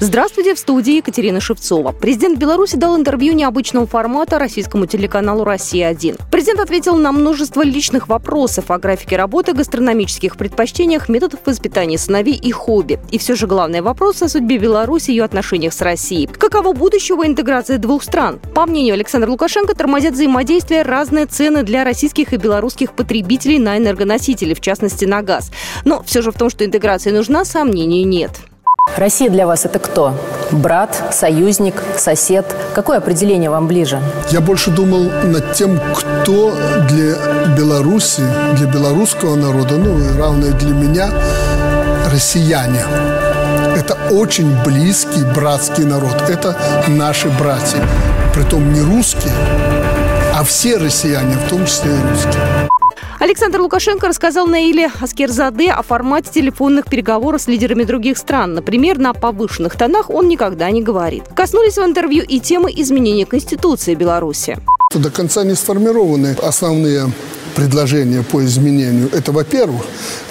Здравствуйте, в студии Екатерина Шевцова. Президент Беларуси дал интервью необычного формата российскому телеканалу «Россия-1». Президент ответил на множество личных вопросов о графике работы, гастрономических предпочтениях, методах воспитания сыновей и хобби. И все же главный вопрос о судьбе Беларуси и ее отношениях с Россией. Каково будущего интеграции двух стран? По мнению Александра Лукашенко, тормозят взаимодействие разные цены для российских и белорусских потребителей на энергоносители, в частности на газ. Но все же в том, что интеграция нужна, сомнений нет. Россия для вас это кто? Брат, союзник, сосед? Какое определение вам ближе? Я больше думал над тем, кто для Беларуси, для белорусского народа, ну и равное для меня, россияне. Это очень близкий братский народ. Это наши братья. Притом не русские, а все россияне, в том числе и русские. Александр Лукашенко рассказал Наиле Аскерзаде о формате телефонных переговоров с лидерами других стран. Например, на повышенных тонах он никогда не говорит. Коснулись в интервью и темы изменения Конституции Беларуси. До конца не сформированы основные предложения по изменению. Это во-первых.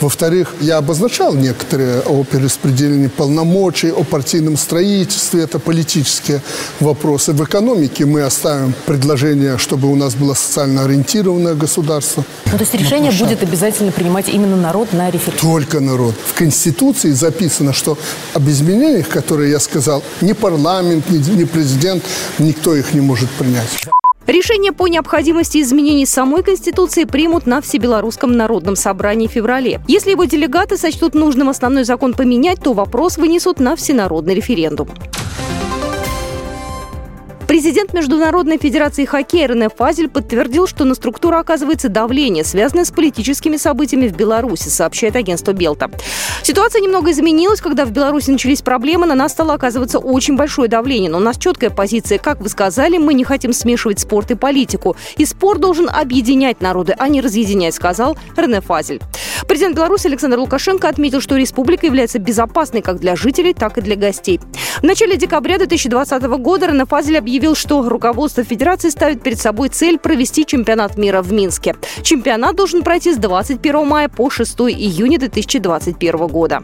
Во-вторых, я обозначал некоторые о перераспределении полномочий, о партийном строительстве. Это политические вопросы. В экономике мы оставим предложение, чтобы у нас было социально ориентированное государство. Ну, то есть решение ну, будет обязательно принимать именно народ на референдум? Только народ. В Конституции записано, что об изменениях, которые я сказал, ни парламент, ни, ни президент, никто их не может принять. Решение по необходимости изменений самой Конституции примут на Всебелорусском народном собрании в феврале. Если его делегаты сочтут нужным основной закон поменять, то вопрос вынесут на всенародный референдум. Президент Международной Федерации хоккея Рене Фазель подтвердил, что на структуру оказывается давление, связанное с политическими событиями в Беларуси, сообщает агентство Белта. Ситуация немного изменилась, когда в Беларуси начались проблемы, на нас стало оказываться очень большое давление. Но у нас четкая позиция, как вы сказали, мы не хотим смешивать спорт и политику. И спорт должен объединять народы, а не разъединять, сказал Рене Фазель. Президент Беларуси Александр Лукашенко отметил, что республика является безопасной как для жителей, так и для гостей. В начале декабря 2020 года объявил объявил, что руководство Федерации ставит перед собой цель провести чемпионат мира в Минске. Чемпионат должен пройти с 21 мая по 6 июня 2021 года.